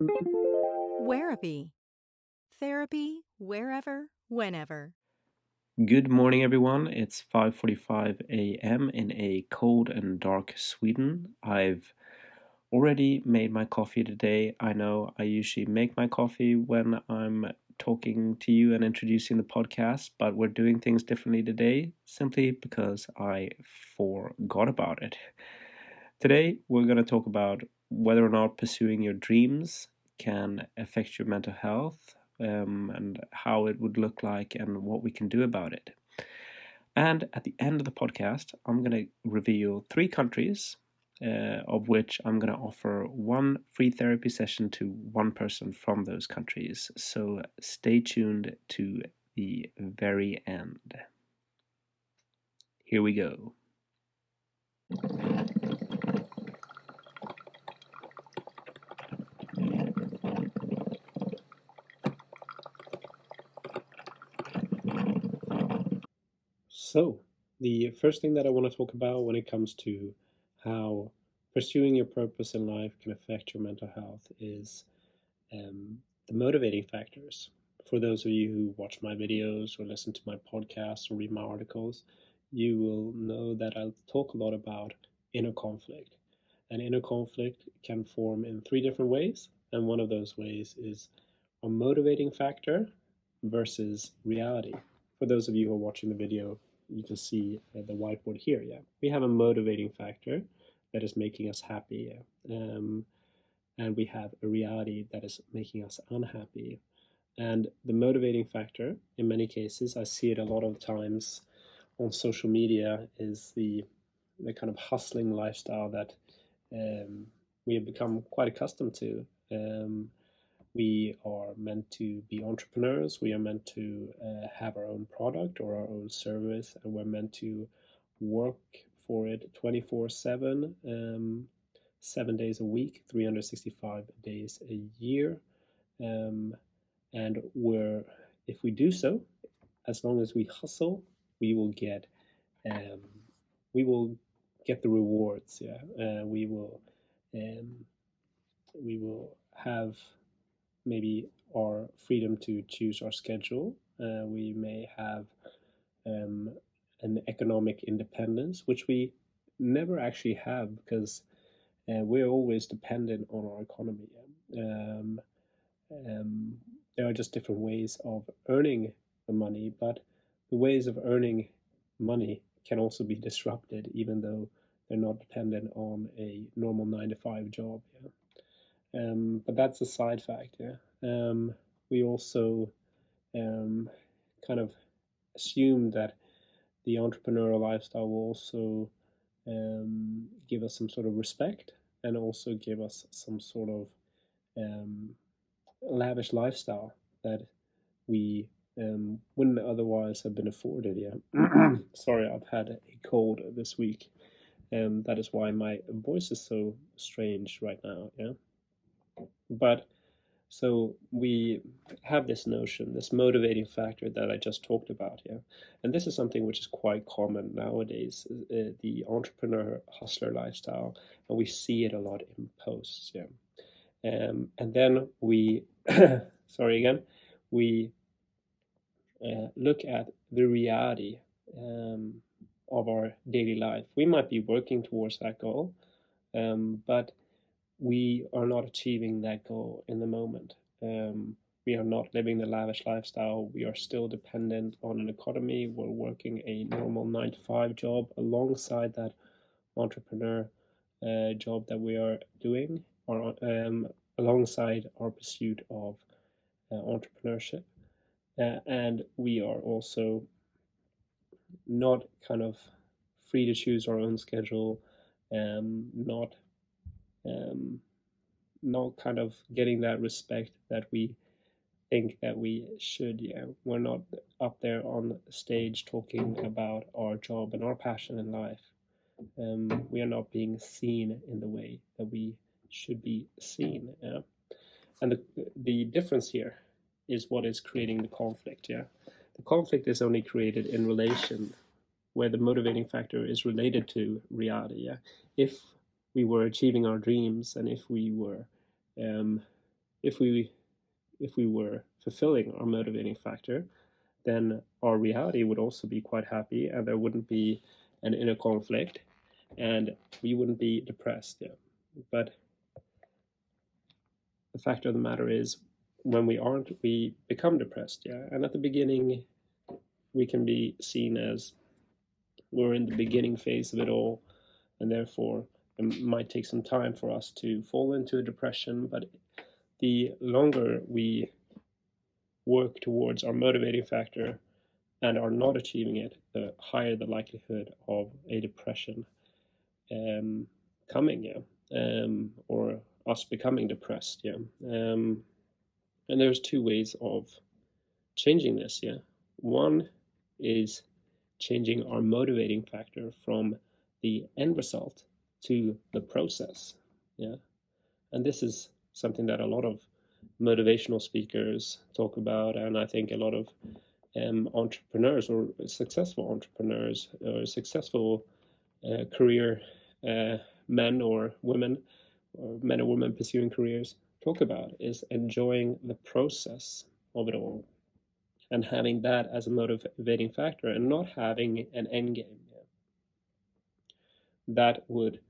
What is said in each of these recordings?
Mm-hmm. Wherapy. Therapy wherever, whenever. Good morning, everyone. It's 5:45 a.m. in a cold and dark Sweden. I've already made my coffee today. I know I usually make my coffee when I'm talking to you and introducing the podcast, but we're doing things differently today simply because I forgot about it. Today, we're going to talk about whether or not pursuing your dreams can affect your mental health um, and how it would look like and what we can do about it. And at the end of the podcast, I'm going to reveal three countries uh, of which I'm going to offer one free therapy session to one person from those countries. So stay tuned to the very end. Here we go. So, the first thing that I want to talk about when it comes to how pursuing your purpose in life can affect your mental health is um, the motivating factors. For those of you who watch my videos or listen to my podcasts or read my articles, you will know that I talk a lot about inner conflict. And inner conflict can form in three different ways, and one of those ways is a motivating factor versus reality. For those of you who are watching the video, you can see uh, the whiteboard here. Yeah, we have a motivating factor that is making us happy, um, and we have a reality that is making us unhappy. And the motivating factor, in many cases, I see it a lot of times on social media, is the the kind of hustling lifestyle that um, we have become quite accustomed to. Um, we are meant to be entrepreneurs. We are meant to uh, have our own product or our own service, and we're meant to work for it 24 7, um, seven days a week, 365 days a year. Um, and we're, if we do so, as long as we hustle, we will get, um, we will get the rewards. Yeah, uh, we will, um, we will have maybe our freedom to choose our schedule. Uh, we may have um, an economic independence, which we never actually have because uh, we're always dependent on our economy. Um, um, there are just different ways of earning the money, but the ways of earning money can also be disrupted, even though they're not dependent on a normal nine to five job. Yeah? Um, but that's a side factor. Um, we also um, kind of assume that the entrepreneurial lifestyle will also um, give us some sort of respect and also give us some sort of um, lavish lifestyle that we um, wouldn't otherwise have been afforded. Yeah. Sorry, I've had a cold this week. Um, that is why my voice is so strange right now. Yeah. But so we have this notion, this motivating factor that I just talked about here. And this is something which is quite common nowadays, uh, the entrepreneur hustler lifestyle. And we see it a lot in posts. Yeah. Um, and then we, sorry again, we uh, look at the reality um, of our daily life. We might be working towards that goal, um, but we are not achieving that goal in the moment. Um, we are not living the lavish lifestyle. We are still dependent on an economy. We're working a normal nine to five job alongside that entrepreneur uh, job that we are doing, or um, alongside our pursuit of uh, entrepreneurship. Uh, and we are also not kind of free to choose our own schedule, um, not um, not kind of getting that respect that we think that we should. Yeah, we're not up there on stage talking about our job and our passion in life. Um, we are not being seen in the way that we should be seen. Yeah? And the the difference here is what is creating the conflict. Yeah, the conflict is only created in relation where the motivating factor is related to reality. Yeah, if we were achieving our dreams and if we were um, if we if we were fulfilling our motivating factor, then our reality would also be quite happy, and there wouldn't be an inner conflict, and we wouldn't be depressed. Yeah. But the fact of the matter is, when we aren't, we become depressed. Yeah. And at the beginning, we can be seen as we're in the beginning phase of it all, and therefore it might take some time for us to fall into a depression. But the longer we work towards our motivating factor and are not achieving it, the higher the likelihood of a depression um, coming, yeah, um, or us becoming depressed, yeah. Um, and there's two ways of changing this, yeah. One is changing our motivating factor from the end result to the process. Yeah. And this is something that a lot of motivational speakers talk about, and I think a lot of um, entrepreneurs or successful entrepreneurs or successful uh, career uh, men or women, or men or women pursuing careers talk about is enjoying the process of it all and having that as a motivating factor and not having an end game. That would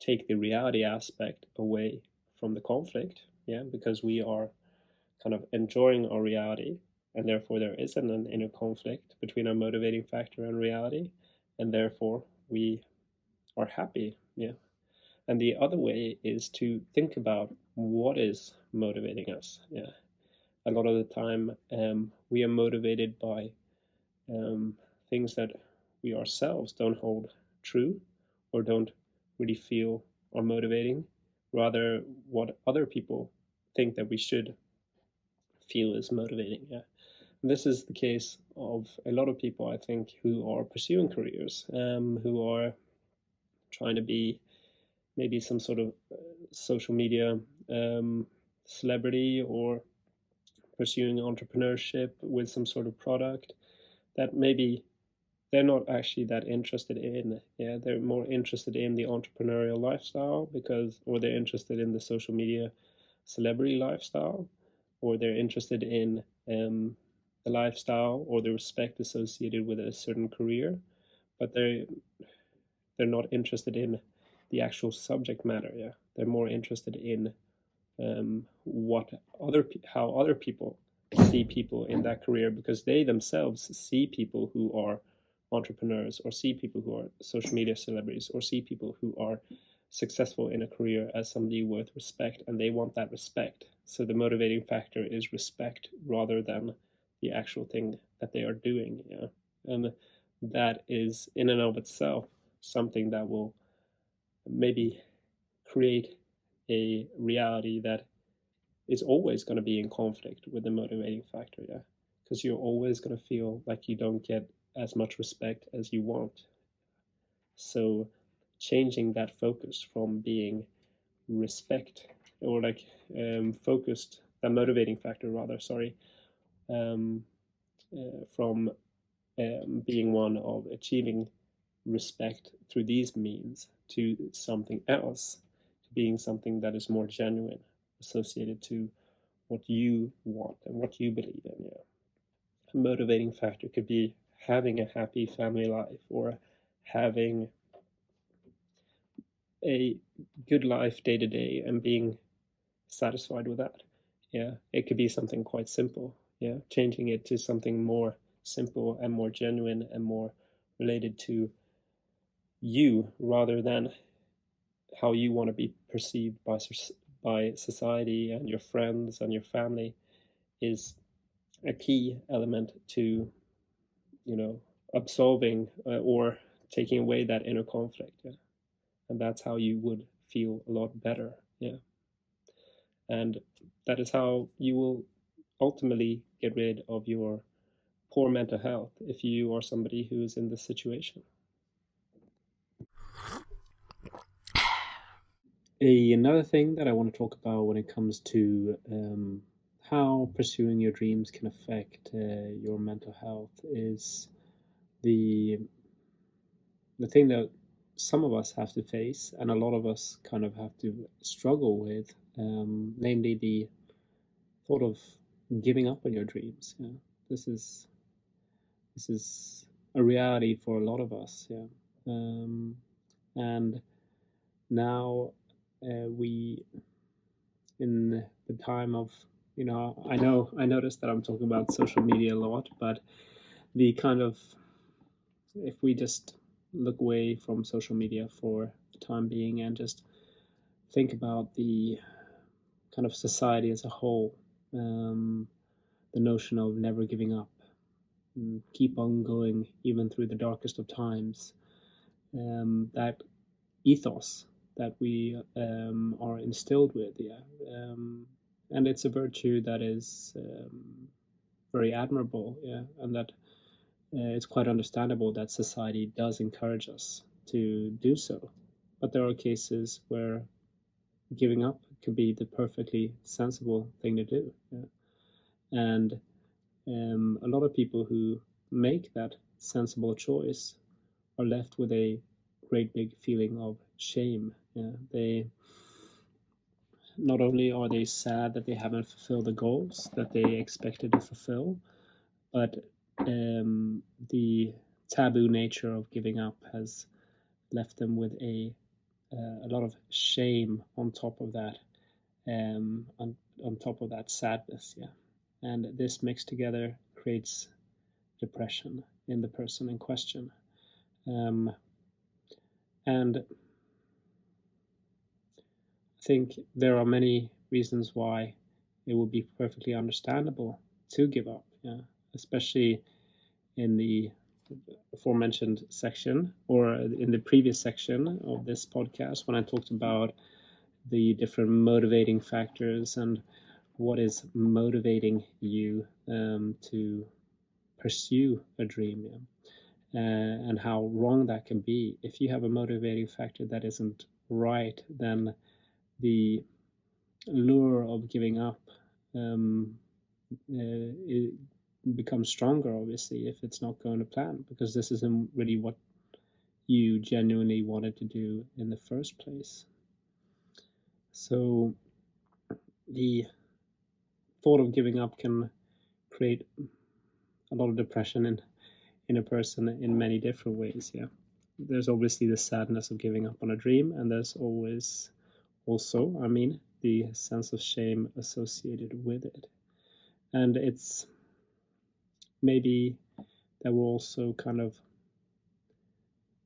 take the reality aspect away from the conflict, yeah, because we are kind of enjoying our reality, and therefore there isn't an inner conflict between our motivating factor and reality, and therefore we are happy, yeah. And the other way is to think about what is motivating us, yeah a lot of the time um, we are motivated by um, things that we ourselves don't hold true or don't really feel are motivating, rather what other people think that we should feel is motivating. Yeah. This is the case of a lot of people, I think, who are pursuing careers, um, who are trying to be maybe some sort of uh, social media um, celebrity or pursuing entrepreneurship with some sort of product that maybe they're not actually that interested in. Yeah, they're more interested in the entrepreneurial lifestyle because, or they're interested in the social media celebrity lifestyle, or they're interested in um, the lifestyle or the respect associated with a certain career, but they they're not interested in the actual subject matter. Yeah, they're more interested in um, what other how other people see people in that career because they themselves see people who are entrepreneurs or see people who are social media celebrities or see people who are successful in a career as somebody worth respect and they want that respect. So the motivating factor is respect rather than the actual thing that they are doing yeah. And that is in and of itself something that will maybe create a reality that is always going to be in conflict with the motivating factor, yeah, because you're always going to feel like you don't get as much respect as you want. So, changing that focus from being respect or like um, focused, that motivating factor rather, sorry, um, uh, from um, being one of achieving respect through these means to something else being something that is more genuine, associated to what you want and what you believe in. Yeah. A motivating factor could be having a happy family life or having a good life day to day and being satisfied with that. Yeah, it could be something quite simple. Yeah, changing it to something more simple and more genuine and more related to you rather than how you want to be perceived by by society and your friends and your family is a key element to you know absolving uh, or taking away that inner conflict yeah? and that's how you would feel a lot better yeah and that is how you will ultimately get rid of your poor mental health if you are somebody who is in this situation another thing that I want to talk about when it comes to um, how pursuing your dreams can affect uh, your mental health is the the thing that some of us have to face, and a lot of us kind of have to struggle with, um, namely the thought of giving up on your dreams. Yeah, this is this is a reality for a lot of us. Yeah, um, and now uh, we in the time of you know I know I noticed that I'm talking about social media a lot, but the kind of if we just look away from social media for the time being and just think about the kind of society as a whole, um, the notion of never giving up, keep on going even through the darkest of times, um, that ethos that we um, are instilled with, yeah, um, and it's a virtue that is um, very admirable, yeah, and that uh, it's quite understandable that society does encourage us to do so. But there are cases where giving up could be the perfectly sensible thing to do. Yeah. And um, a lot of people who make that sensible choice are left with a great big feeling of shame. Yeah. They not only are they sad that they haven't fulfilled the goals that they expected to fulfill, but um, the taboo nature of giving up has left them with a uh, a lot of shame on top of that, um, on on top of that sadness, yeah. And this mixed together creates depression in the person in question, um, and think there are many reasons why it would be perfectly understandable to give up, yeah especially in the aforementioned section or in the previous section of this podcast when I talked about the different motivating factors and what is motivating you um, to pursue a dream uh, and how wrong that can be. If you have a motivating factor that isn't right, then the lure of giving up um, uh, become stronger, obviously, if it's not going to plan, because this isn't really what you genuinely wanted to do in the first place. So, the thought of giving up can create a lot of depression in in a person in many different ways. Yeah, there's obviously the sadness of giving up on a dream, and there's always also, I mean, the sense of shame associated with it, and it's maybe that will also kind of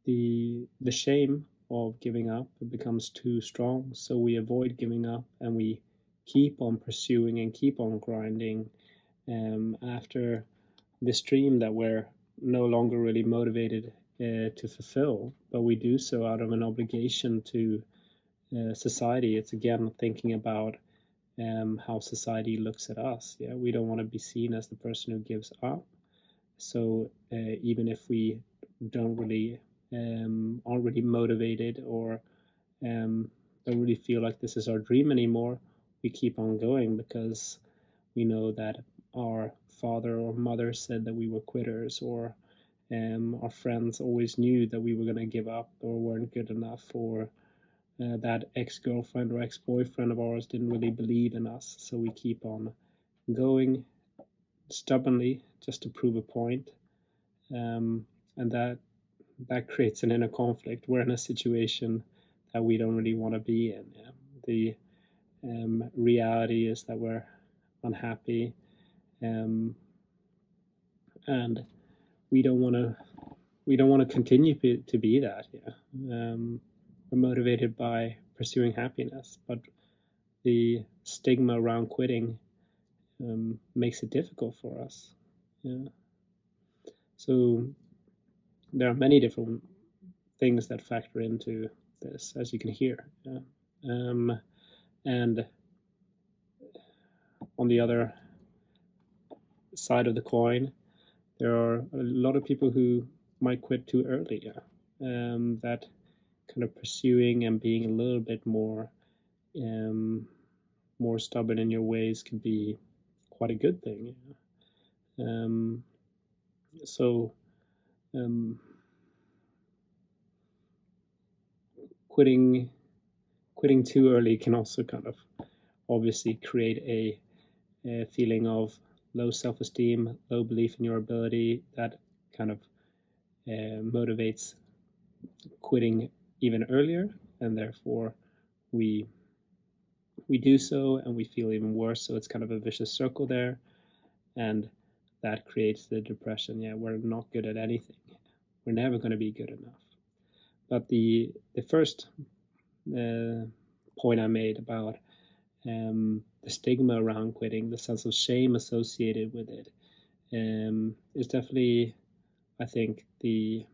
the the shame of giving up becomes too strong. So we avoid giving up and we keep on pursuing and keep on grinding um, after this dream that we're no longer really motivated uh, to fulfill. But we do so out of an obligation to uh, society it's again thinking about um, how society looks at us. Yeah, we don't want to be seen as the person who gives up. So uh, even if we don't really um, aren't really motivated or um, don't really feel like this is our dream anymore, we keep on going because we know that our father or mother said that we were quitters or um, our friends always knew that we were going to give up or weren't good enough or uh, that ex-girlfriend or ex-boyfriend of ours didn't really believe in us so we keep on going stubbornly just to prove a point. Um, and that that creates an inner conflict. We're in a situation that we don't really want to be in yeah? the um, reality is that we're unhappy um, and we don't want to we don't want to continue to be that yeah we're motivated by pursuing happiness, but the stigma around quitting um, makes it difficult for us. Yeah. So there are many different things that factor into this, as you can hear. Yeah. Um, and on the other side of the coin, there are a lot of people who might quit too early. Yeah. Um, that kind of pursuing and being a little bit more um, more stubborn in your ways can be quite a good thing. Um, so um, quitting quitting too early can also kind of obviously create a a feeling of low self-esteem, low belief in your ability, that kind of uh, motivates quitting even earlier, and therefore we we do so and we feel even worse. So it's kind of a vicious circle there, and that creates the depression. Yeah, we're not good at anything. We're never going to be good enough. But the the first uh, point I made about um, the stigma around quitting, the sense of shame associated with it, um, is definitely, I think, the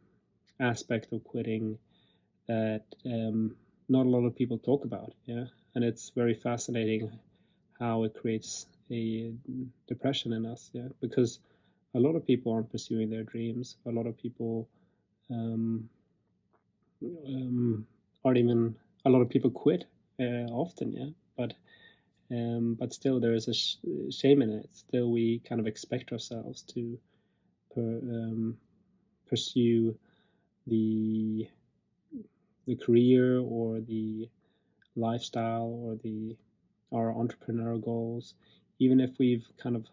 aspect of quitting that um, not a lot of people talk about. Yeah, and it's very fascinating how it creates a depression in us. Yeah, because a lot of people aren't pursuing their dreams. A lot of people um, um, aren't even. A lot of people quit uh, often. Yeah, but um, but still there is a sh- shame in it. Still, we kind of expect ourselves to per, um, pursue the the career or the lifestyle or the our entrepreneurial goals, even if we've kind of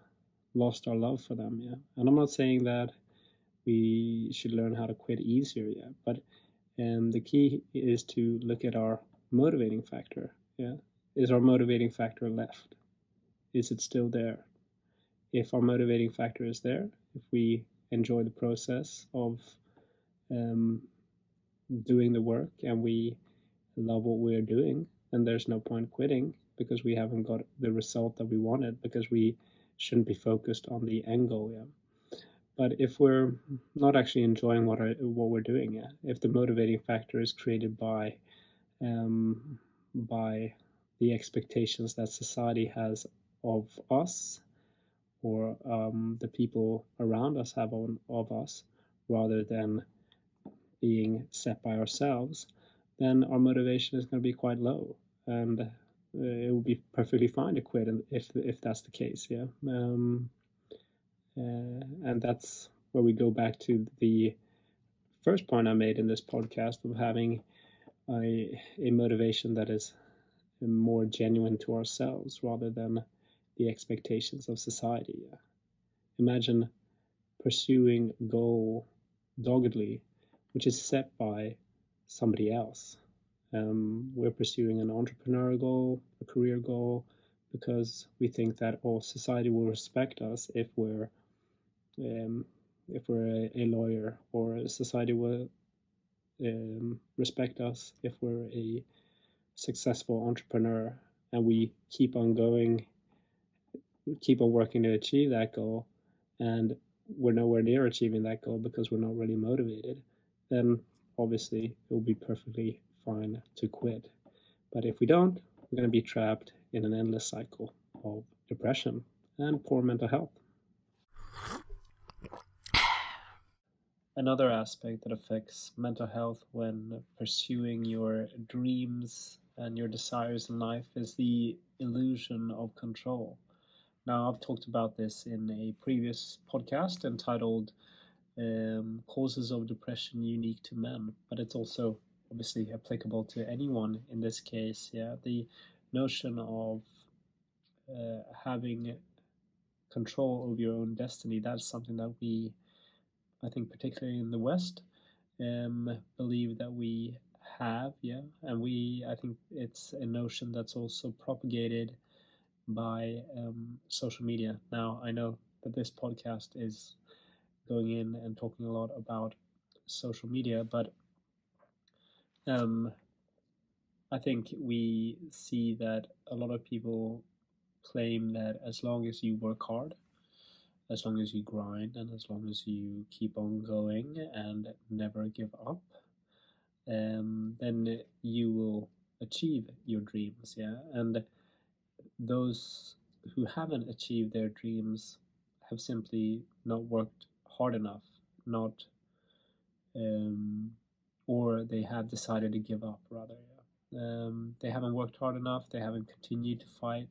lost our love for them. Yeah, and I'm not saying that we should learn how to quit easier. Yeah, but um, the key is to look at our motivating factor. Yeah, is our motivating factor left? Is it still there? If our motivating factor is there, if we enjoy the process of um, doing the work and we love what we're doing, then there's no point quitting because we haven't got the result that we wanted because we shouldn't be focused on the end goal. Yeah. But if we're not actually enjoying what what we're doing, yeah, if the motivating factor is created by um, by the expectations that society has of us or um, the people around us have on, of us rather than being set by ourselves, then our motivation is going to be quite low. And uh, it will be perfectly fine to quit if, if that's the case. Yeah. Um, uh, and that's where we go back to the first point I made in this podcast of having a, a motivation that is more genuine to ourselves rather than the expectations of society. Imagine pursuing a goal doggedly, which is set by somebody else. Um, we're pursuing an entrepreneurial goal, a career goal, because we think that all society will respect us if we're um, if we're a, a, lawyer, or society will um, respect us if we're a successful entrepreneur. And we keep on going, keep on working to achieve that goal, and we're nowhere near achieving that goal because we're not really motivated, then obviously it will be perfectly fine to quit. But if we don't, we're going to be trapped in an endless cycle of depression and poor mental health. Another aspect that affects mental health when pursuing your dreams and your desires in life is the illusion of control. Now, I've talked about this in a previous podcast entitled um, Causes of Depression Unique to Men, but it's also obviously applicable to anyone in this case. Yeah, the notion of uh, having control over your own destiny that's something that we, I think, particularly in the West, um, believe that we have, yeah, and we I think it's a notion that's also propagated by um, social media. Now I know that this podcast is going in and talking a lot about social media, but um, I think we see that a lot of people claim that as long as you work hard, as long as you grind, and as long as you keep on going and never give up, um, then you will achieve your dreams. Yeah, and those who haven't achieved their dreams have simply not worked hard enough, not, um, or they have decided to give up. Rather, yeah. um, they haven't worked hard enough. They haven't continued to fight.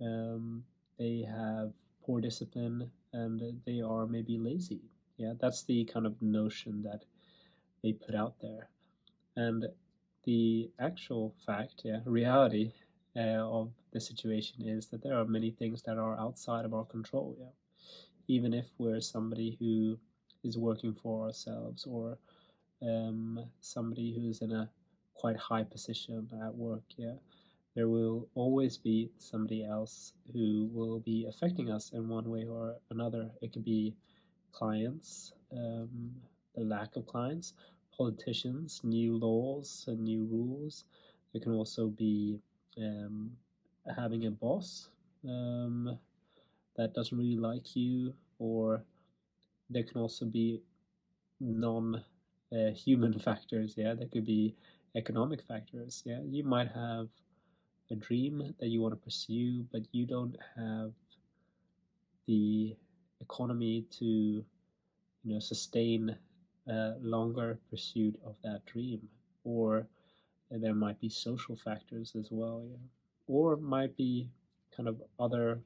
Um, they have poor discipline, and they are maybe lazy. Yeah, that's the kind of notion that they put out there. And the actual fact, yeah, reality, uh, of the situation is that there are many things that are outside of our control. Yeah, even if we're somebody who is working for ourselves or um, somebody who's in a quite high position at work. Yeah, there will always be somebody else who will be affecting us in one way or another. It could be clients, um, the lack of clients, politicians, new laws and new rules. It can also be um, having a boss um, that doesn't really like you, or there can also be non uh, human factors. Yeah, there could be economic factors. Yeah, you might have a dream that you want to pursue, but you don't have the economy to you know sustain a longer pursuit of that dream or there might be social factors as well yeah or might be kind of other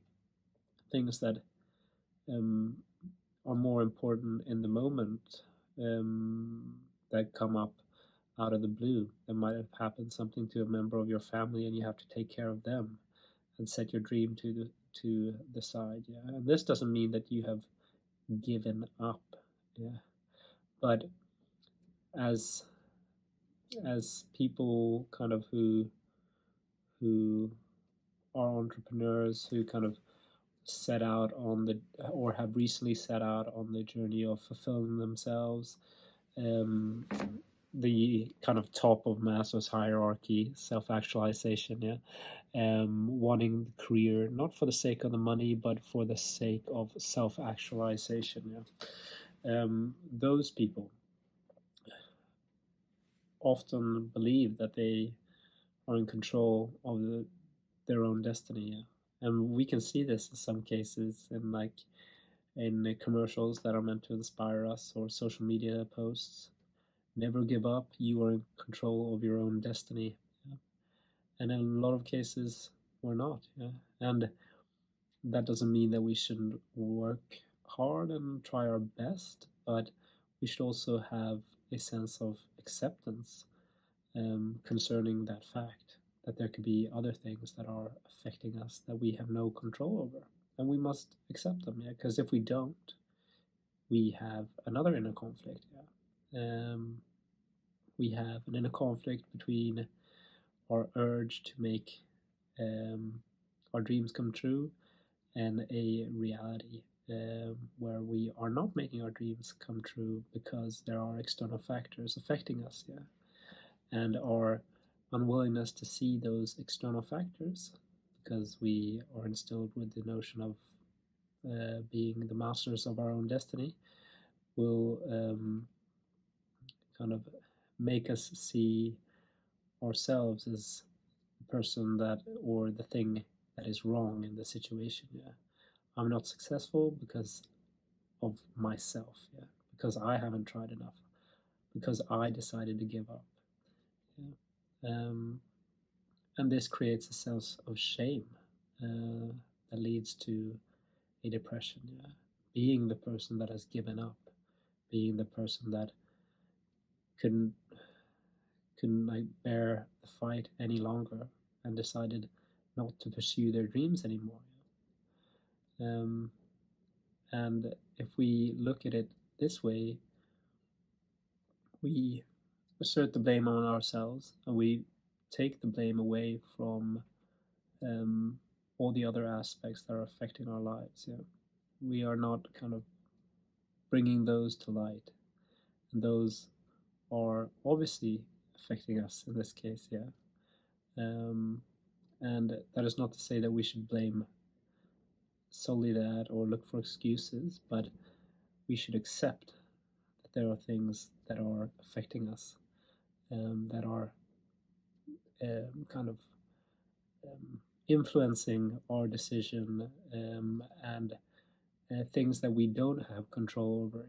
things that um, are more important in the moment um, that come up out of the blue. There might have happened something to a member of your family, and you have to take care of them and set your dream to the to the side. Yeah, and this doesn't mean that you have given up. Yeah, but as as people kind of who who are entrepreneurs who kind of set out on the or have recently set out on the journey of fulfilling themselves um, the kind of top of Maslow's hierarchy, self-actualization, yeah, um, wanting the career not for the sake of the money, but for the sake of self-actualization, yeah. Um, those people often believe that they are in control of the, their own destiny, yeah. And we can see this in some cases in like in commercials that are meant to inspire us or social media posts Never give up. You are in control of your own destiny. And in a lot of cases, we're not. Yeah? And that doesn't mean that we shouldn't work hard and try our best, but we should also have a sense of acceptance um, concerning that fact that there could be other things that are affecting us that we have no control over. And we must accept them, yeah. Because if we don't, we have another inner conflict, yeah um, we have an inner conflict between our urge to make um, our dreams come true and a reality um, where we are not making our dreams come true because there are external factors affecting us, yeah, and our unwillingness to see those external factors because we are instilled with the notion of uh, being the masters of our own destiny will um, kind of make us see ourselves as the person that or the thing that is wrong in the situation. Yeah, I'm not successful because of myself. Yeah, because I haven't tried enough. Because I decided to give up. Yeah. Um, and this creates a sense of shame uh, that leads to a depression. Yeah, being the person that has given up, being the person that couldn't couldn't like bear the fight any longer and decided not to pursue their dreams anymore. Um, and if we look at it this way, we assert the blame on ourselves and we take the blame away from um, all the other aspects that are affecting our lives. Yeah, we are not kind of bringing those to light, and those are obviously affecting us in this case, yeah. Um, and that is not to say that we should blame solely that or look for excuses, but we should accept that there are things that are affecting us, um, that are um, kind of um, influencing our decision um, and uh, things that we don't have control over.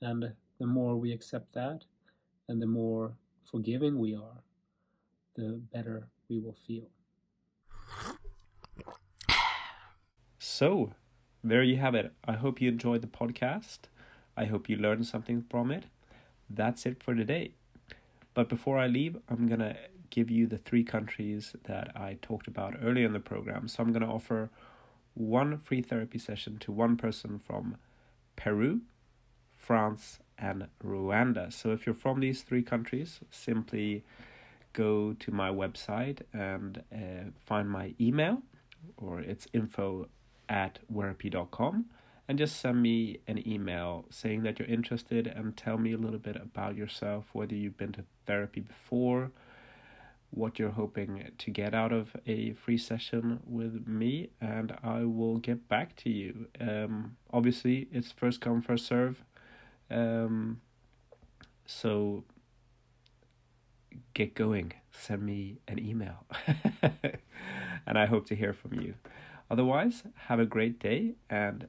And the more we accept that, and the more forgiving we are, the better we will feel. So, there you have it. I hope you enjoyed the podcast. I hope you learned something from it. That's it for today. But before I leave, I'm going to give you the three countries that I talked about earlier in the program. So I'm going to offer one free therapy session to one person from Peru, France, and Rwanda. So if you're from these three countries, simply go to my website and uh, find my email, or it's info at wherapy.com, and just send me an email saying that you're interested and tell me a little bit about yourself, whether you've been to therapy before, what you're hoping to get out of a free session with me, and I will get back to you. Um, obviously, it's first come, first serve. Um, so get going. Send me an email. and I hope to hear from you. Otherwise, have a great day and